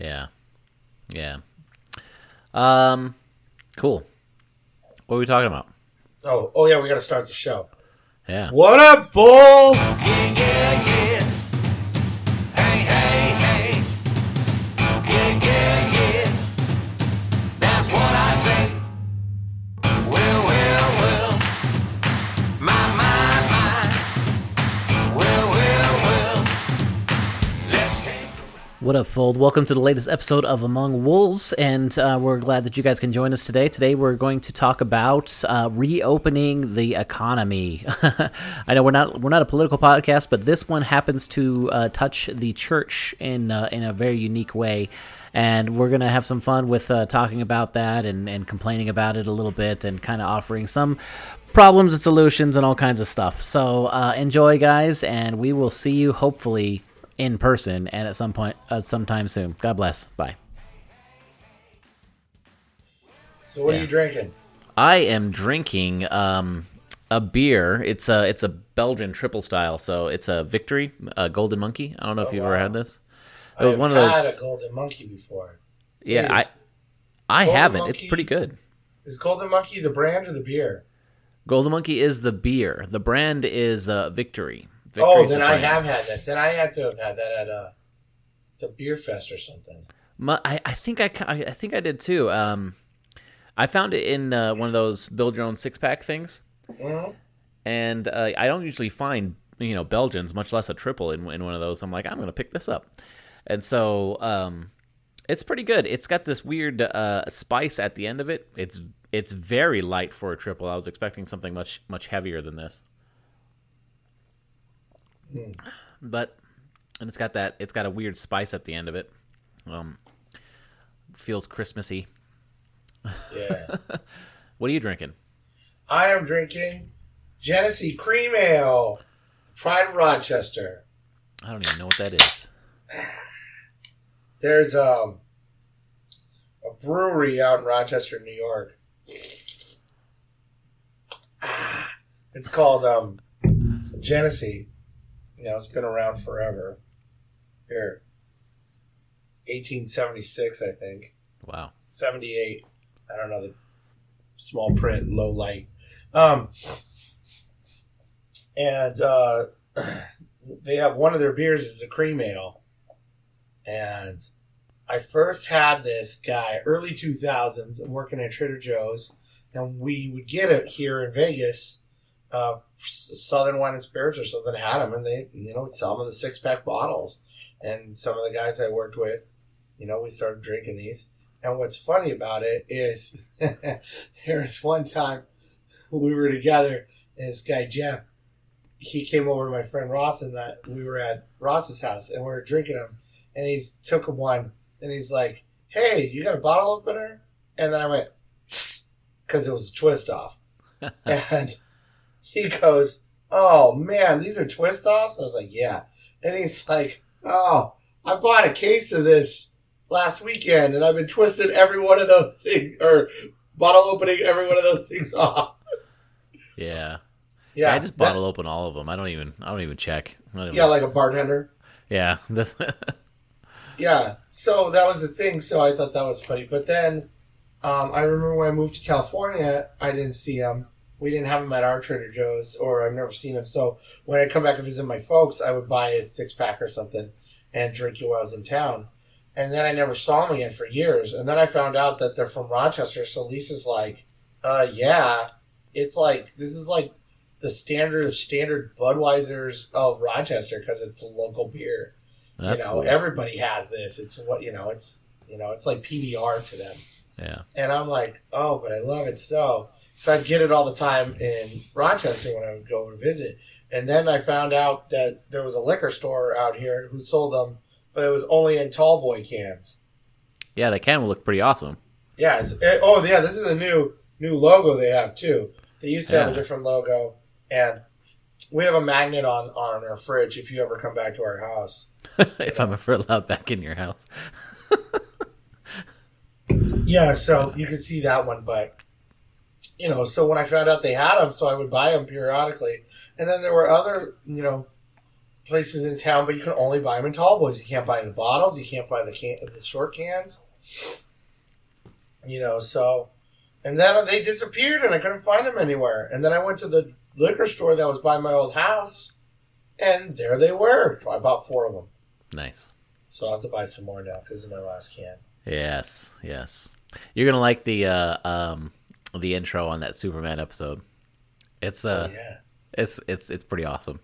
Yeah. Yeah. Um, cool. What are we talking about? Oh, oh yeah, we got to start the show. Yeah. What up, fool? Yeah, yeah, yeah. What up, Fold? Welcome to the latest episode of Among Wolves, and uh, we're glad that you guys can join us today. Today, we're going to talk about uh, reopening the economy. I know we're not we're not a political podcast, but this one happens to uh, touch the church in uh, in a very unique way, and we're gonna have some fun with uh, talking about that and, and complaining about it a little bit, and kind of offering some problems and solutions and all kinds of stuff. So uh, enjoy, guys, and we will see you hopefully in person and at some point uh, sometime soon. God bless. Bye. So what Yeah. are you drinking? I am drinking um a beer. It's a it's a Belgian triple style, so it's a Victory, a Golden Monkey. I don't know if Oh, you've ever had this. It was I've one of had a golden monkey before. yeah, I I Golden haven't. Monkey- It's pretty good. Is golden monkey the brand or the beer? Golden Monkey is the beer. The brand is the Victory. Oh, then the I have had that. Then I had to have had that at a the beer fest or something. My, I, I think I, I think I did too. Um, I found it in uh, one of those build your own six pack things, Mhm. and uh, I don't usually find you know Belgians, much less a triple in in one of those. I'm like, I'm gonna pick this up, and so um, it's pretty good. It's got this weird uh, spice at the end of it. It's it's very light for a triple. I was expecting something much much heavier than this, but and it's got that it's got a weird spice at the end of it. Um, feels Christmassy. Yeah. What are you drinking? I am drinking Genesee Cream Ale, Pride of Rochester. I don't even know what that is. There's um a brewery out in Rochester, New York. It's called um Genesee. You know, it's been around forever. Here. 1876, I think. Wow. 78. I don't know the small print, low light. Um, and uh, they have one of their beers is a cream ale. And I first had this guy early 2000s. I'm working at Trader Joe's, and we would get it here in Vegas. Uh, Southern Wine and Spirits or something had them, and they, you know, sell them in the six pack bottles. And some of the guys I worked with, you know, we started drinking these. And what's funny about it is, there was one time we were together, and this guy Jeff, he came over to my friend Ross, and that we were at Ross's house, and we were drinking them, and he took him one, and he's like, "Hey, you got a bottle opener?" And then I went, because it was a twist off, and he goes, "Oh man, these are twist offs." I was like, "Yeah," and he's like, "Oh, I bought a case of this." last weekend, and I've been twisting every one of those things, or bottle opening every one of those things off. Yeah. Yeah, I just bottle open all of them. I don't even. I don't even check. Don't even- yeah, like a bartender. yeah. Yeah, so that was the thing. So I thought that was funny. But then um, I remember when I moved to California, I didn't see him. We didn't have them at our Trader Joe's, or I've never seen them. So when I come back and visit my folks, I would buy a six pack or something and drink it while I was in town. And then I never saw them again for years. And then I found out that they're from Rochester. So Lisa's like, uh, yeah, it's like, this is like the standard of standard Budweiser's of Rochester because it's the local beer that's you know, cool. everybody has this. It's what you know. It's you know, it's like PBR to them. yeah. And I'm like, oh, but I love it so. So I'd get it all the time in Rochester when I would go and visit. And then I found out that there was a liquor store out here who sold them, but it was only in tall boy cans. Yeah. The can will look pretty awesome. Yeah. It, oh, yeah. This is a new new logo they have too. They used to have a different logo, and we have a magnet on on our fridge. If you ever come back to our house, if I'm ever allowed back in your house. Yeah, so you can see that one, but you know, so when I found out they had them, so I would buy them periodically, and then there were other, you know, places in town, but you can only buy them in tall boys. You can't buy the bottles. You can't buy the can the short cans. You know, so and then they disappeared, and I couldn't find them anywhere. And then I went to the liquor store that was by my old house, and there they were. I bought four of them, Nice. so I'll have to buy some more now because this is my last can. Yes, yes. You're gonna like the uh, um, the intro on that Superman episode. It's uh, Oh, yeah. it's it's it's pretty awesome.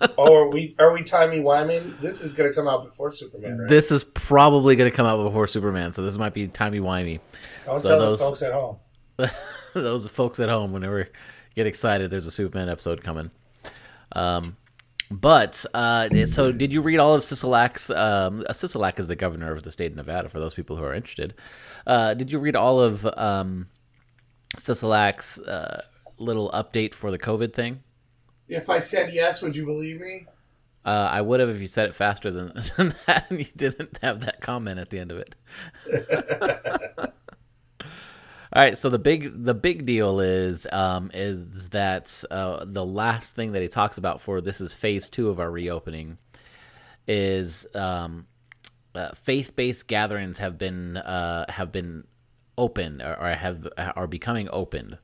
oh, are we are we timey wiming? This is going to come out before Superman, right? This is probably gonna come out before Superman, so this might be timey wimey. Don't so tell those- the folks at home. Those folks at home, whenever get excited, there's a Superman episode coming. Um, but uh, so did you read all of Sisolak's? Um, uh, Sisolak is the governor of the state of Nevada. For those people who are interested, uh, did you read all of um, Sisolak's uh, little update for the COVID thing? If I said yes, would you believe me? Uh, I would have if you said it faster than, than that, and you didn't have that comment at the end of it. All right, so the big the big deal is um, is that uh, the last thing that he talks about for this is phase two of our reopening is um, uh, faith based gatherings have been uh, have been opened or, have are becoming opened.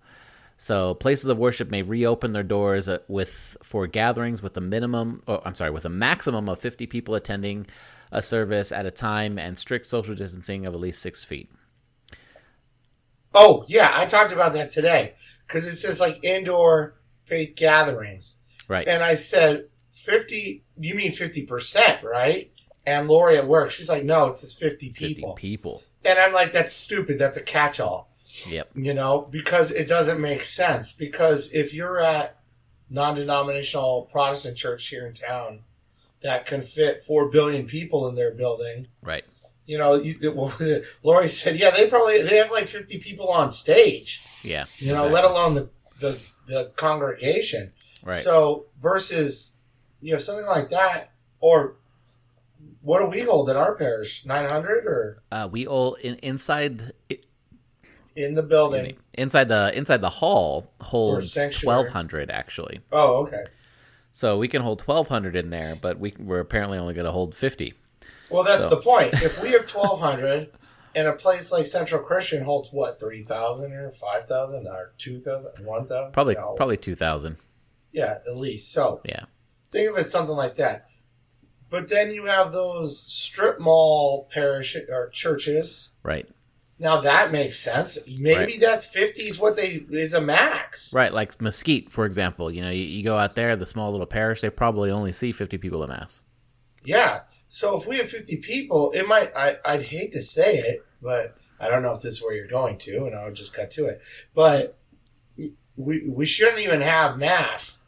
So places of worship may reopen their doors uh, with for gatherings with a minimum, or I'm sorry, with a maximum of 50 people attending a service at a time and strict social distancing of at least six feet. Oh yeah, I talked about that today because it says like indoor faith gatherings, Right. and I said fifty. You mean fifty percent, right? And Lori at work, she's like, no, it says fifty people. 50 people, people. And I'm like, that's stupid. That's a catch-all, Yep. you know, because it doesn't make sense. Because if you're at non-denominational Protestant church here in town that can fit four billion people in their building, Right. you know, you, it, Lori said, yeah, they probably they have like fifty people on stage Yeah. you know, exactly. let alone the, the the congregation. Right. So versus you know something like that, or what do we hold at our parish? Nine hundred or uh, we all in, inside in the building? inside the inside the hall holds 1200 actually. Oh, okay. So we can hold 1200 in there, but we we're apparently only going to hold 50. Well, that's So- the point. If we have twelve hundred, and a place like Central Christian holds what three thousand or five thousand or two thousand, one thousand, Probably No. probably 2000. yeah, at least. So Yeah. think of it something like that. But then you have those strip mall parish or churches Right. Now that makes sense. Maybe Right. that's fifty is what they is a max. Right, like Mesquite, for example. You know, you, you go out there, the small little parish, they probably only see 50 people at mass. Yeah. So if we have fifty people, it might. I I'd hate to say it, but I don't know if this is where you're going to, and I'll just cut to it. But we we shouldn't even have mass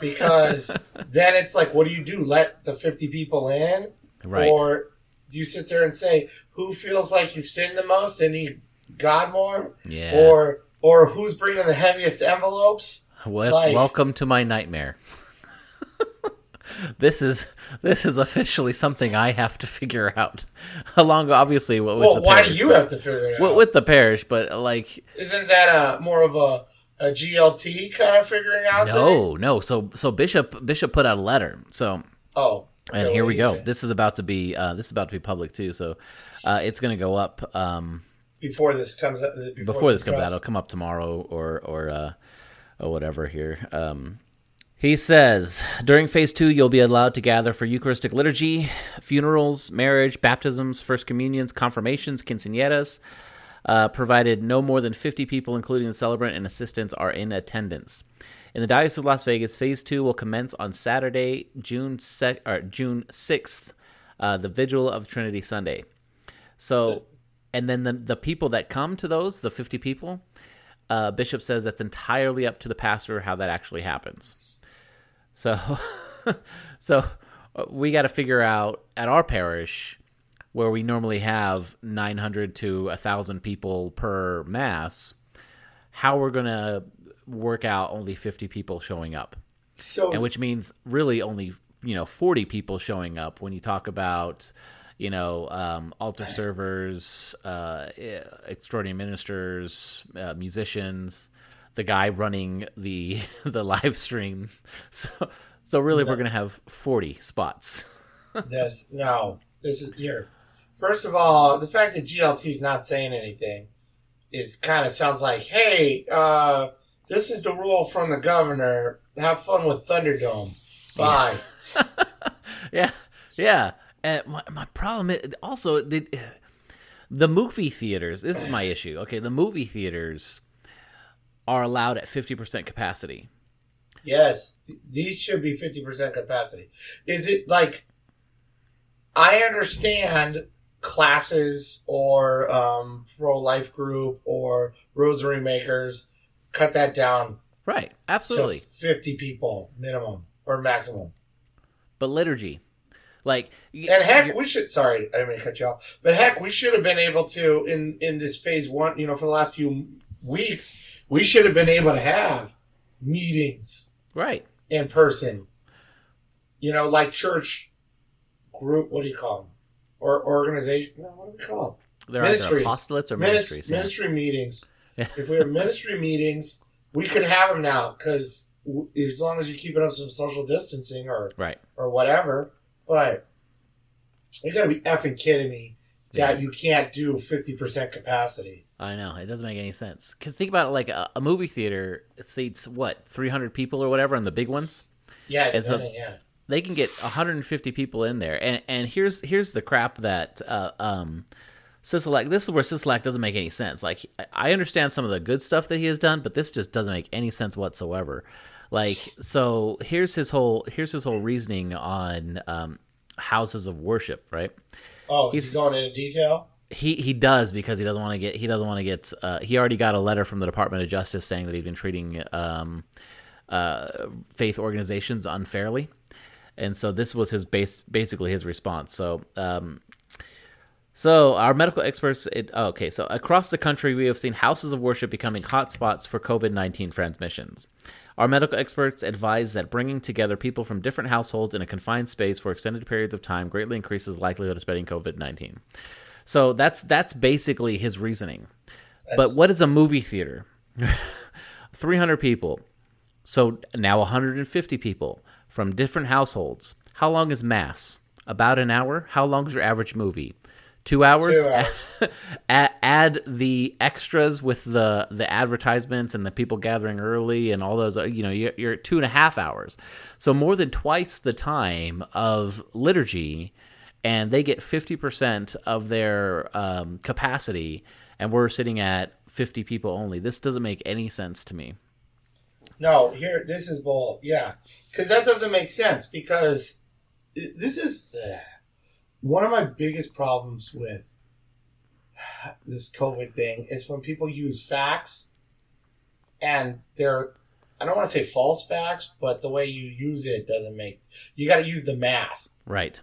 because then it's like, what do you do? Let the fifty people in, Right. or do you sit there and say who feels like you've sinned the most and need God more, yeah. or or who's bringing the heaviest envelopes? Wel- like- welcome to my nightmare. this is this is officially something I have to figure out. Along, obviously, with Well, the why do you have to figure it out? with, with the parish? But like, Isn't that a more of a, a GLT kind of figuring out? thing? no, no. So so Bishop Bishop put out a letter. So Oh, and here we go. This is about to be uh, this is about to be public too. So uh, it's going to go up. Um, before this comes out. Before, before, this comes out. drops. It'll come up tomorrow or or uh, or whatever here. Um, he says during phase two, you'll be allowed to gather for Eucharistic liturgy, funerals, marriage, baptisms, first communions, confirmations, quinceañeras, uh, provided no more than 50 people, including the celebrant and assistants, are in attendance. In the Diocese of Las Vegas, phase two will commence on Saturday, June or June 6th, uh, the Vigil of Trinity Sunday. So, and then the the people that come to those, the fifty people, uh, Bishop says that's entirely up to the pastor how that actually happens. So, so uh, we got to figure out at our parish where we normally have nine hundred to thousand people per mass, how we're gonna work out only fifty people showing up So and which means really only you know 40 people showing up when you talk about you know um, altar servers uh, extraordinary ministers uh, musicians the guy running the the live stream so So really, No. we're gonna have forty spots. This no, this is here. First of all, the fact that GLT is not saying anything is kind of sounds like, hey, uh, this is the rule from the governor. Have fun with Thunderdome. Bye. yeah, yeah. And my, my problem is also the the movie theaters. This is my issue. Okay, the movie theaters are allowed at fifty percent capacity. Yes, th- these should be fifty percent capacity. Is it like? I understand classes or um, pro life group or rosary makers cut that down Right, absolutely. fifty people minimum or maximum. But liturgy, like, And heck, we should. Sorry, I didn't mean to cut you off. But heck, we should have been able to in in this phase one. You know, for the last few weeks, we should have been able to have meetings right, in person. You know, like church group. What do you call them? Or organization? No, what do we call them? they're Ministries. apostolates or Minis- ministries. yeah. Ministry meetings. Yeah. if we have ministry meetings, we could have them now because as long as you keep it up some social distancing or Right. or whatever. But you gotta be effing kidding me that you can't do fifty percent capacity. I know it doesn't make any sense. Because think about it, like a, a movie theater seats what three hundred people or whatever, on the big ones. Yeah, And so- yeah. They can get 150 people in there and and here's here's the crap that uh, um Sisolak, this is where Sisolak doesn't make any sense. Like, I- understand some of the good stuff that he has done, but this just doesn't make any sense whatsoever. Like, so here's his whole here's his whole reasoning on um, houses of worship, right? Oh, He's- he's going into detail. He he does because he doesn't want to get he doesn't want to get uh, he already got a letter from the Department of Justice saying that he'd been treating um, uh, faith organizations unfairly, and so this was his base basically his response. So. Um, so our medical experts, it, oh, okay. So across the country, we have seen houses of worship becoming hotspots for COVID nineteen transmissions. Our medical experts advise that bringing together people from different households in a confined space for extended periods of time greatly increases the likelihood of spreading COVID nineteen. So that's that's basically his reasoning. but what is a movie theater? Three hundred people. So now 150 people from different households. How long is mass? About an hour. How long is your average movie? Two hours. Two hours. add, add the extras with the the advertisements and the people gathering early and all those. You know, you're, you're two and a half hours. So more than twice the time of liturgy, and they get 50% of their um, capacity, and we're sitting at 50 people only. This doesn't make any sense to me. No, here this is bull. Yeah, because that doesn't make sense. Because this is one of my biggest problems with this COVID thing is when people use facts and they're I don't want to say false facts, but the way you use it doesn't make. You got to use the math. Right.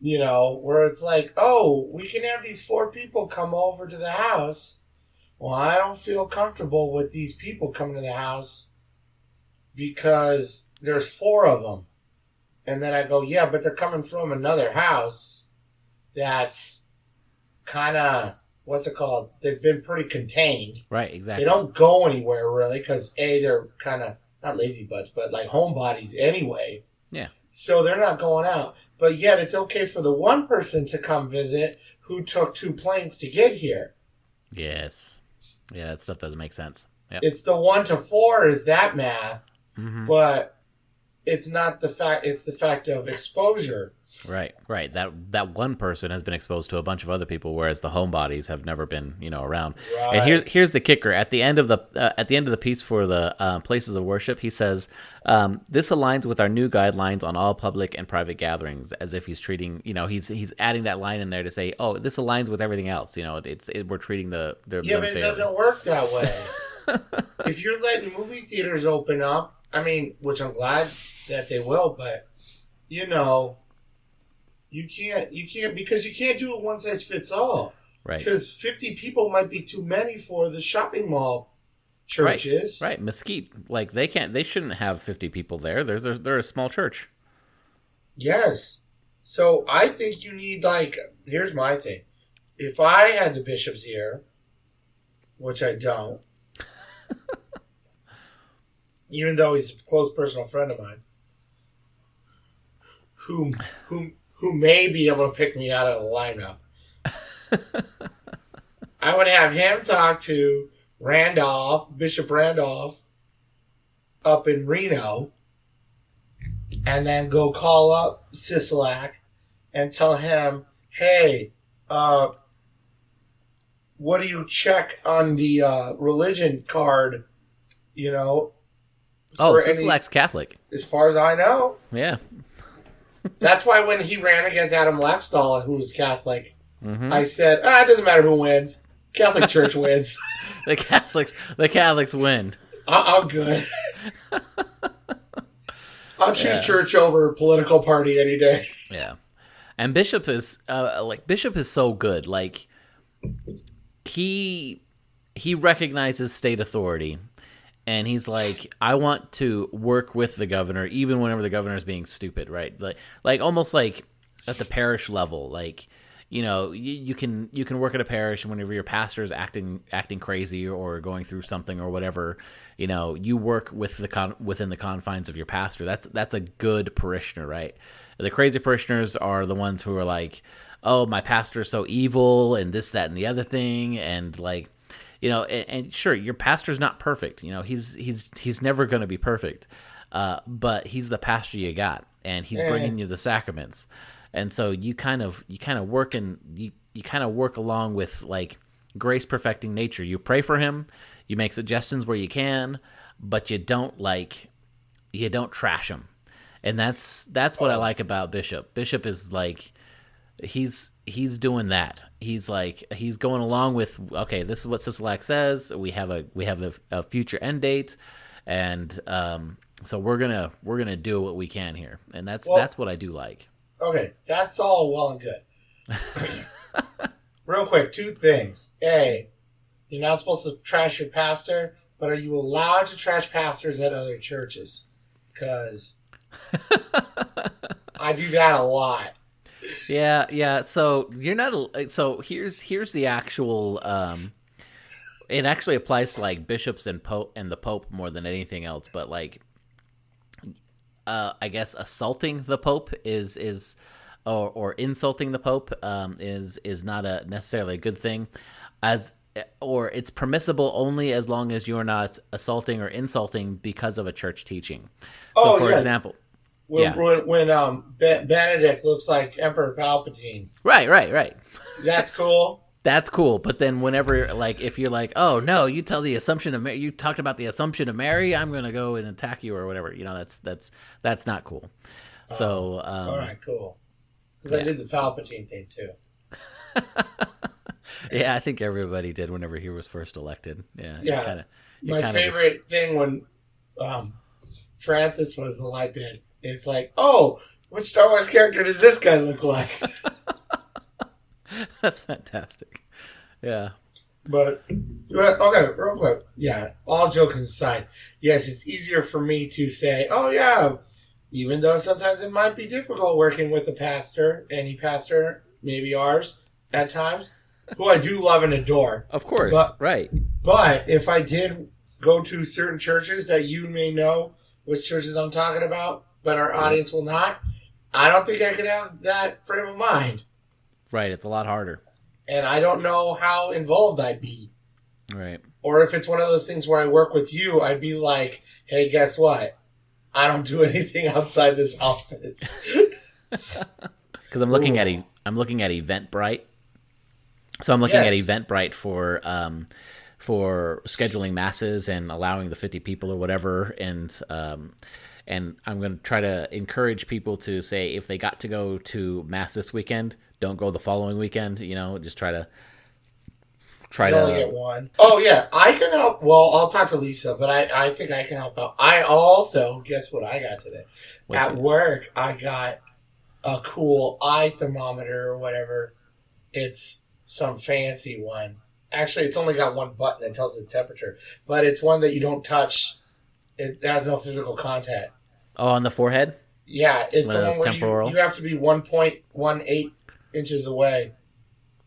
you know, where it's like, oh, we can have these four people come over to the house. Well, I don't feel comfortable with these people coming to the house because there's four of them. And then I go, yeah, but they're coming from another house that's kind of, what's it called? They've been pretty contained. Right. Exactly. They don't go anywhere really because, A, they're kind of, not lazy butts, but like homebodies anyway. Yeah. So they're not going out. But yet it's okay for the one person to come visit who took two planes to get here. Yes. Yeah, that stuff doesn't make sense. Yep. It's the one to four is that math, Mhm. but it's not the fact, it's the fact of exposure. Right, right. That that one person has been exposed to a bunch of other people, whereas the homebodies have never been, you know, around. And here's here's the kicker: at the end of the uh, at the end of the piece for the uh, places of worship, he says um, this aligns with our new guidelines on all public and private gatherings, as if he's treating, you know, he's he's adding that line in there to say, oh, this aligns with everything else. You know, it's it, we're treating the the Yeah, but it fairly. doesn't work that way. if you're letting movie theaters open up, I mean, which I'm glad that they will, but you know, you can't, you can't because you can't do it one size fits all. right. Because 50 people might be too many for the shopping mall Right, churches. right. Mesquite, like they can't, they shouldn't have fifty people there. They're they're, they're a small church. Yes. So I think you need like here's my thing. If I had the bishops here, which I don't, even though he's a close personal friend of mine, who who who may be able to pick me out of the lineup. I would have him talk to Randolph, Bishop Randolph, up in Reno, and then go call up Sisolak and tell him, "Hey, uh, what do you check on the uh, religion card? You know, Oh, Sisolak's Catholic. as far as I know." Yeah. That's why when he ran against Adam Laxalt, who was Catholic, Mm-hmm. I said, ah, it doesn't matter who wins. Catholic Church wins. The Catholics. The Catholics win. I- I'm good. I'll choose Yeah. church over political party any day. Yeah, and Bishop is uh, like Bishop is so good. Like he he recognizes state authority, and he's like, I want to work with the governor, even whenever the governor is being stupid. Right, like like almost like at the parish level, like. You know, you, you can you can work at a parish, and whenever your pastor is acting acting crazy or going through something or whatever, you know, you work with the con- within the confines of your pastor. That's that's a good parishioner, right? The crazy parishioners are the ones who are like, "Oh, my pastor is so evil," and this, that, and the other thing, and like, you know, and, and sure, your pastor's not perfect. You know, he's he's he's never going to be perfect, uh, but he's the pastor you got, and he's Eh. bringing you the sacraments, and so you kind of you kind of work and you you kind of work along with like grace perfecting nature. You pray for him, you make suggestions where you can, but you don't like you don't trash him and that's that's what I like about Bishop. Bishop is like he's he's doing that. He's like he's going along with okay, this is what Sisolak says. We have a we have a, a future end date, and um, so we're gonna we're gonna do what we can here, and that's Well- that's what I do like. Okay, that's all well and good. Real quick, two things. A, you're not supposed to trash your pastor, but are you allowed to trash pastors at other churches? Because I do that a lot. Yeah, yeah. So you're not. a- So here's here's the actual. Um, it actually applies to like bishops and pope and the pope more than anything else. But like, uh, I guess assaulting the pope is is, or or insulting the pope um, is is not a necessarily a good thing, as or it's permissible only as long as you're not assaulting or insulting because of a church teaching. So, Oh, for yeah. example, When, Yeah. when, when um, Be- Benedict looks like Emperor Palpatine, right, right, right. that's cool. That's cool, but then whenever like if you're like, oh no, you tell the assumption of Mary, you talked about the assumption of Mary, I'm gonna go and attack you or whatever. You know, that's that's that's not cool. So um, All right, cool. Because I did the Palpatine thing too. yeah, I think everybody did whenever he was first elected. Yeah, Yeah. Kinda, My favorite thing when um, Francis was elected is like, oh, which Star Wars character does this guy look like? that's fantastic. Yeah, but, but okay, real quick, yeah. All joking aside, yes, it's easier for me to say, oh yeah, even though sometimes it might be difficult working with a pastor, any pastor, maybe ours at times, who I do love and adore. of course, But- right. But if I did go to certain churches that you may know which churches I'm talking about, but our audience will not, I don't think I could have that frame of mind. Right, it's a lot harder. And I don't know how involved I'd be. Right. Or if it's one of those things where I work with you, I'd be like, hey, guess what? I don't do anything outside this office. because I'm looking at e- I'm looking at Eventbrite. So I'm looking at Yes. Eventbrite for um, for scheduling masses and allowing the 50 people or whatever, and um, and I'm going to try to encourage people to say if they got to go to mass this weekend, don't go the following weekend. You know, just try to try I only get to one. Oh yeah, I can help. Well, I'll talk to Lisa, but I, I think I can help out. I also guess what I got today What's at it? work. I got a cool eye thermometer or whatever. It's some fancy one. Actually, it's only got one button that tells the temperature, but it's one that you don't touch. It has no physical contact. oh on the forehead. Yeah, it's One the one where you, temporal? you have to be one point one eight inches away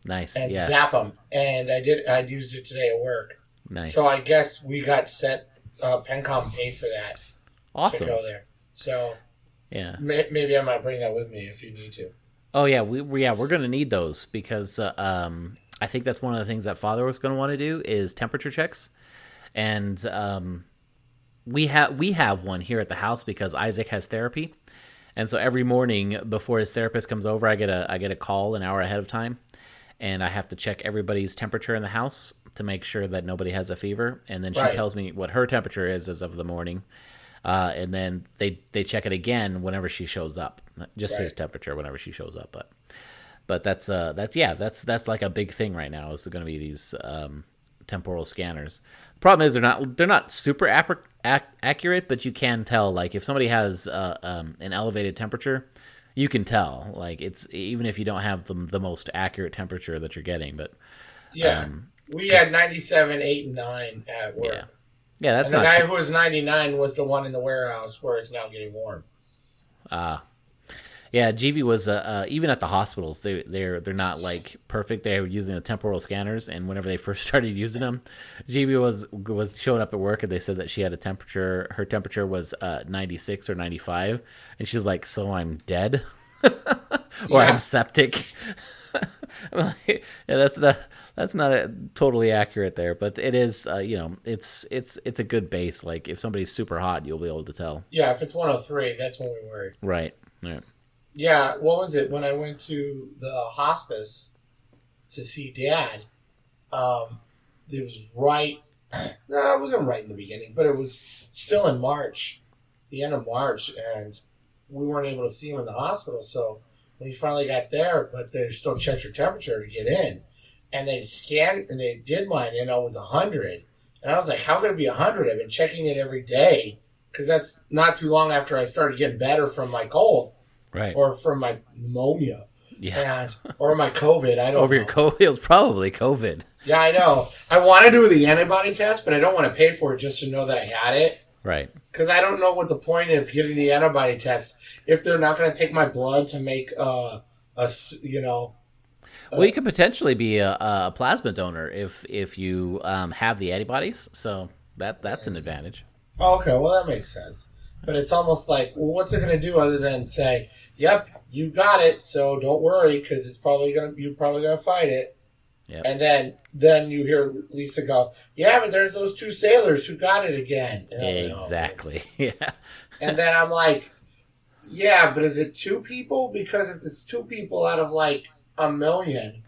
Nice, and yes, zap them. And I did. I used it today at work. nice, So I guess we got sent. Uh, Pencom paid for that Awesome. to go there. So Yeah. May- Maybe I might bring that with me if you need to. Oh yeah, we, we yeah we're gonna need those because uh, um I think that's one of the things that father was gonna want to do is temperature checks, and um we have we have one here at the house because Isaac has therapy, and so every morning before his therapist comes over, I get a I get a call an hour ahead of time, and I have to check everybody's temperature in the house to make sure that nobody has a fever, and then she Right. tells me what her temperature is as of the morning. Uh, and then they they check it again whenever she shows up. Just his temperature whenever she shows up, but but that's uh that's yeah that's that's like a big thing right now is going to be these um, temporal scanners. Problem is they're not they're not super ac- ac- accurate, but you can tell like if somebody has uh, um, an elevated temperature, you can tell like it's even if you don't have the the most accurate temperature that you're getting, but Yeah. Um, we had 97, 8, and 9 at work. Yeah, yeah that's and the guy too- who was 99 was the one in the warehouse where it's now getting warm. Ah, yeah. GV was uh, uh, even at the hospitals. They they're they're not like perfect. They were using the temporal scanners, and whenever they first started using them, GV was was showing up at work, and they said that she had a temperature. Her temperature was uh, ninety six or ninety five, and she's like, "So I'm dead, or Yeah. I'm septic." I'm like, yeah, that's not that's not uh totally accurate there, but it is. Uh, you know, it's it's it's a good base. Like if somebody's super hot, you'll be able to tell. Yeah, if it's 103, that's when we worry. Right. Right. Yeah, what was it? When I went to the hospice to see dad, um, it was right. No, it wasn't right in the beginning, but it was still in March, the end of March, and we weren't able to see him in the hospital. So when he finally got there, but they still checked your temperature to get in, and they scanned and they did mine, and it was hundred, and I was like, "How could it be hundred? I've been checking it every day." Because that's not too long after I started getting better from my cold Right. or from my pneumonia yeah. and or my COVID. I don't Over know. your COVID, it was probably COVID. Yeah, I know. I want to do the antibody test, but I don't want to pay for it just to know that I had it. Right. Because I don't know what the point of getting the antibody test if they're not going to take my blood to make a, a you know Well, you could potentially be a, a plasma donor if if you um, have the antibodies. So that that's an advantage. Oh, okay, well that makes sense. But it's almost like, well, what's it going to do other than say, "Yep, you got it, so don't worry," because it's probably gonna you're probably gonna fight it. Yep. And then then you hear Lisa go, "Yeah, but there's those two sailors who got it again." And I'm like, "Oh." Exactly. Yeah. And then I'm like, "Yeah, but is it two people? Because if it's two people out of like a million,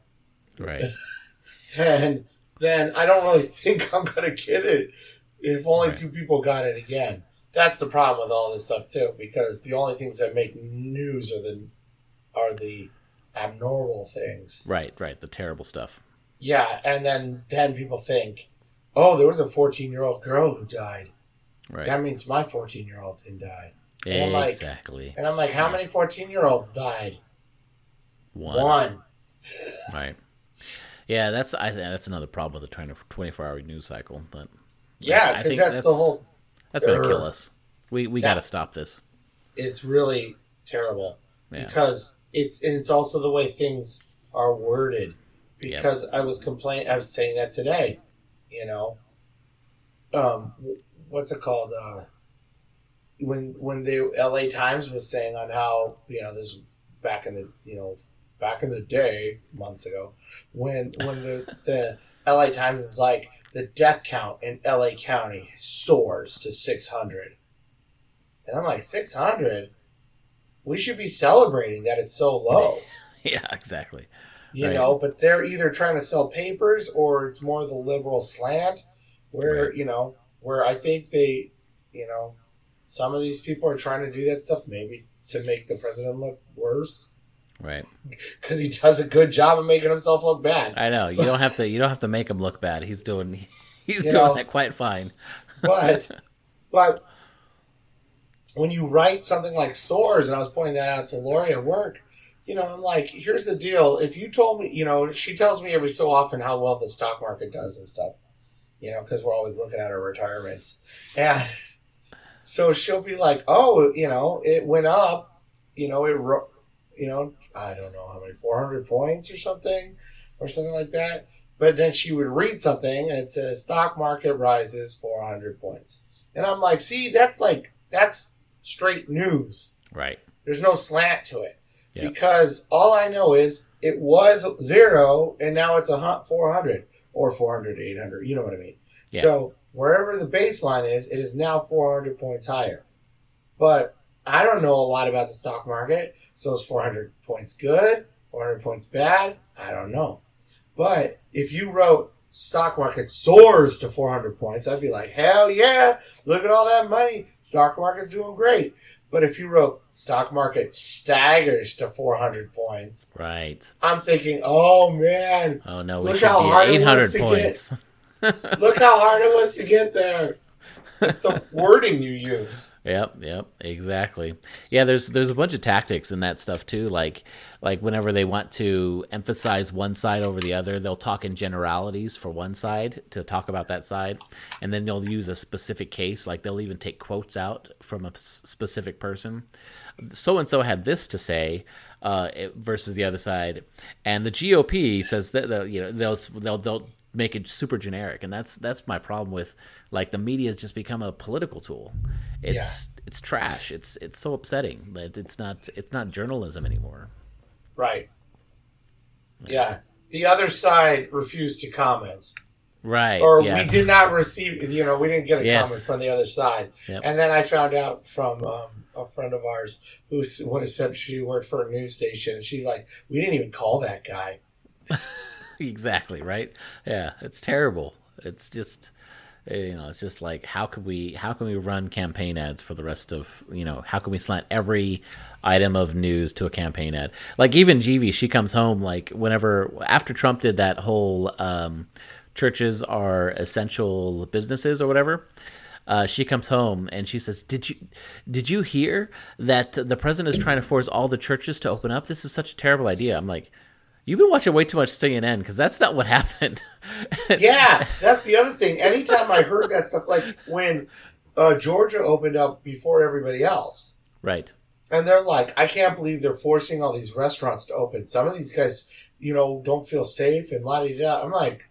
Right. then then I don't really think I'm gonna get it if only Right. two people got it again. That's the problem with all this stuff too, because the only things that make news are the are the abnormal things. Right. Right. The terrible stuff. Yeah, and then then people think, oh, there was a 14 year old girl who died. Right. That means my 14 year old didn't die. and I'm like- exactly. And I'm like, how many 14 year olds died? One. One. Right. Yeah, that's I that's another problem with the 24 hour news cycle, but Yeah, I because think that's, that's- the whole. That's going to kill us. We we Yeah. got to stop this. It's really terrible Yeah. because it's and it's also the way things are worded. Because I was complaining, I was saying that today. You know, um, what's it called? Uh, when when the L.A. Times was saying on how you know this was back in the you know back in the day months ago when when the the L.A. Times is like the death count in L.A. County soars to six hundred, and I'm like six hundred. We should be celebrating that it's so low. yeah, exactly. you Right. know but they're either trying to sell papers or it's more the liberal slant where Right. you know where i think they you know some of these people are trying to do that stuff maybe to make the president look worse Right. because he does a good job of making himself look bad I know. You don't have to you don't have to make him look bad. He's doing he's You doing know- that quite fine. but but when you write something like soars and i was pointing that out to lori at work you know i'm like here's the deal if you told me you know she tells me every so often how well the stock market does and stuff you know because we're always looking at our retirements and so she'll be like oh you know it went up you know it ro- you know i don't know how many 400 points or something or something like that but then she would read something and it says stock market rises 400 points. And I'm like, see, that's like, that's straight news. Right. There's no slant to it. Yeah. Because all I know is it was zero and now it's a hun- 400 or 400, 800. You know what I mean? Yeah. So wherever the baseline is, it is now 400 points higher. But I don't know a lot about the stock market. So is 400 points good? 400 points bad? I don't know. But if you wrote stock market soars to 400 points, I'd be like, hell yeah, look at all that money. Stock market's doing great. But if you wrote stock market staggers to 400 points, Right. I'm thinking, oh man, Oh no, we Look should how be hard it was 800 to get- points. look how hard it was to get there. It's the wording you use. Yep, yep, exactly. Yeah, there's there's a bunch of tactics in that stuff too. Like like whenever they want to emphasize one side over the other, they'll talk in generalities for one side to talk about that side, and then they'll use a specific case. Like they'll even take quotes out from a specific person. So and so had this to say. Uh, versus the other side, and the GOP says that you know they'll they'll they'll make it super generic, and that's that's my problem with like the media has just become a political tool. It's it's trash. It's it's so upsetting that it's not it's not journalism anymore. Right. Yeah. The other side refused to comment. Right. or yes. we did not receive you know we didn't get a Yes. comment from the other side Yep. and then i found out from um, a friend of ours who said she worked for a news station and she's like we didn't even call that guy exactly right. Yeah, it's terrible. It's just you know, it's just like how can we how can we run campaign ads for the rest of you know how can we slant every item of news to a campaign ad? Like even Jeevy, she comes home like whenever after Trump did that whole um, churches are essential businesses or whatever. Uh, she comes home and she says, "Did you did you hear that the president is trying to force all the churches to open up? This is such a terrible idea." I'm like, "You've been watching way too much CNN because that's not what happened." yeah that's the other thing anytime i heard that stuff like when uh, georgia opened up before everybody else right. and they're like i can't believe they're forcing all these restaurants to open some of these guys you know don't feel safe and la di da i'm like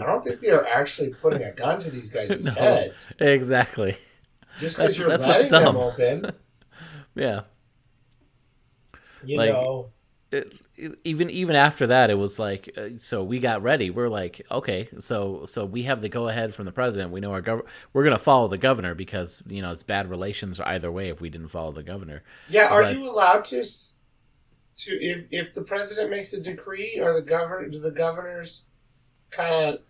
i don't think they're actually putting a gun to these guys' heads Exactly. just because you're that's letting them open Yeah. you Like- know It, even even after that, it was like uh, so we got ready. We're like, okay, so so we have the go ahead from the president. We know our gov- we're gonna follow the governor because you know it's bad relations either way if we didn't follow the governor. Yeah, are But- you allowed to to if if the president makes a decree or the governor do the governors kind of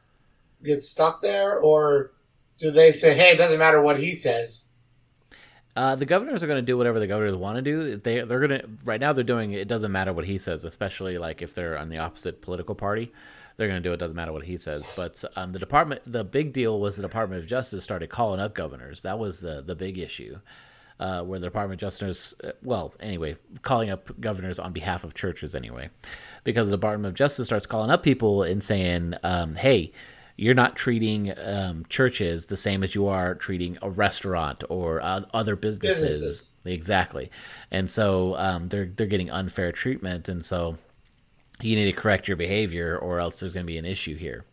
get stuck there or do they say, "Hey, it doesn't matter what he says"? Uh, the governors are going to do whatever the governors want to do. They they're going to right now they're doing it doesn't matter what he says, especially like if they're on the opposite political party, they're going to do it doesn't matter what he says. But um, the department the big deal was the Department of Justice started calling up governors. That was the the big issue. Uh, where the Department of Justice, uh, well, anyway, calling up governors on behalf of churches, anyway, because the Department of Justice starts calling up people and saying, um, "Hey, you're not treating um, churches the same as you are treating a restaurant or uh, other businesses. Businesses. Exactly, and so um, they're they're getting unfair treatment, and so you need to correct your behavior, or else there's going to be an issue here.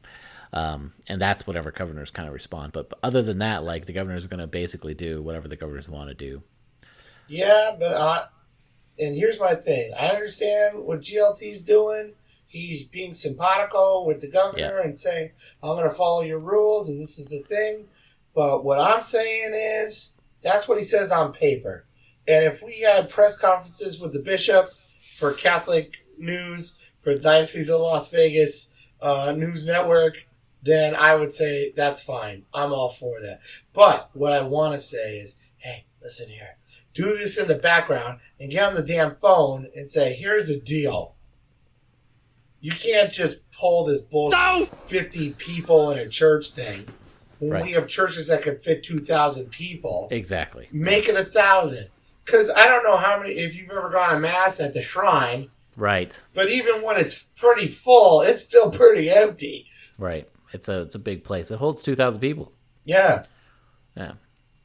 Um, and that's whatever governors kind of respond. But, but other than that, like the governors are going to basically do whatever the governors want to do. Yeah, but I and here's my thing. I understand what GLT's doing. He's being simpatico with the governor and saying, "I'm going to follow your rules, and this is the thing." But what I'm saying is, that's what he says on paper. And if we had press conferences with the bishop for Catholic News, for Diocese of Las Vegas uh, News Network, then I would say that's fine. I'm all for that. But what I want to say is, hey, listen here. Do this in the background and get on the damn phone and say, here's the deal. You can't just pull this bullshit 50 people in a church thing. When Right. we have churches that can fit 2,000 people, Exactly. make it a thousand. Because I don't know how many, if you've ever gone to Mass at the shrine, Right. but even when it's pretty full, it's still pretty empty. Right. It's a it's a big place. It holds two thousand people. Yeah. Yeah.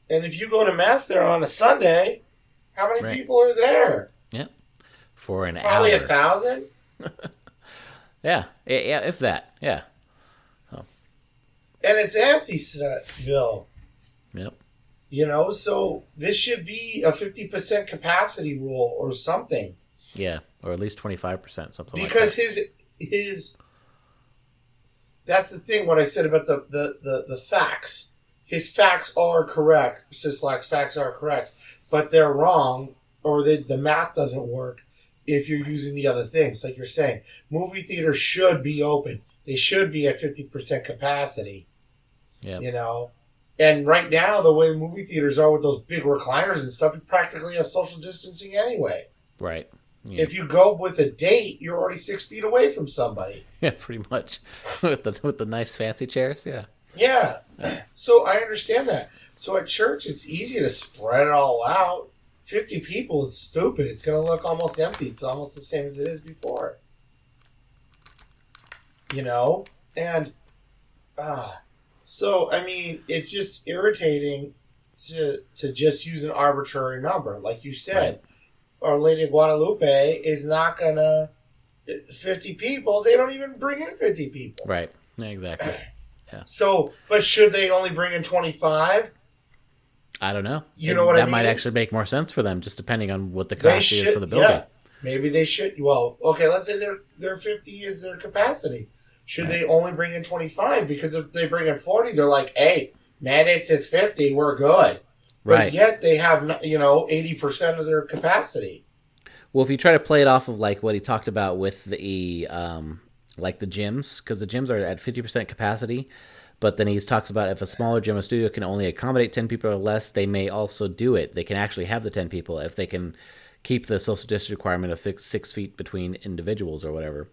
And if you go to Mass there on a Sunday, how many Right. people are there? Yeah. For an Probably hour. a thousand. Yeah. yeah. Yeah. If that. Yeah. And it's empty, Ville. Yep. You know, so this should be a 50% capacity rule or something. Yeah, or at least twenty five percent, something because like his his that's the thing what i said about the the the, the facts his facts are correct Sisolak's facts are correct but they're wrong or they, the math doesn't work if you're using the other things like you're saying movie theaters should be open they should be at 50% capacity. Yeah, you know and right now the way movie theaters are with those big recliners and stuff you practically have social distancing anyway right. Yeah. if you go with a date, you're already six feet away from somebody. yeah, pretty much with the with the nice fancy chairs. Yeah, Yeah. So I understand that. So at church, it's easy to spread it all out. 50 people, it's stupid. It's going to look almost empty. It's almost the same as it is before. You know? And, ah. So, I mean, it's just irritating to, to just use an arbitrary number. Like you said, Right. Our Lady of Guadalupe is not going to. 50 people, they don't even bring in 50 people. right. Exactly. Yeah. So, but should they only bring in 25? I don't know. You know what I that might actually make more sense for them, just depending on what the capacity is for the building. yeah. Maybe they should. Well, okay, let's say their their 50 is their capacity. Should they only bring in 25? Because if they bring in 40, they're like, hey, mandate says 50, we're good. But Right. yet they have, you know, 80% of their capacity. Well, if you try to play it off of like what he talked about with the um, like the gyms, because the gyms are at fifty percent capacity, but then he talks about if a smaller gym or studio can only accommodate ten people or less, they may also do it. They can actually have the ten people if they can keep the social distance requirement of six, six feet between individuals or whatever.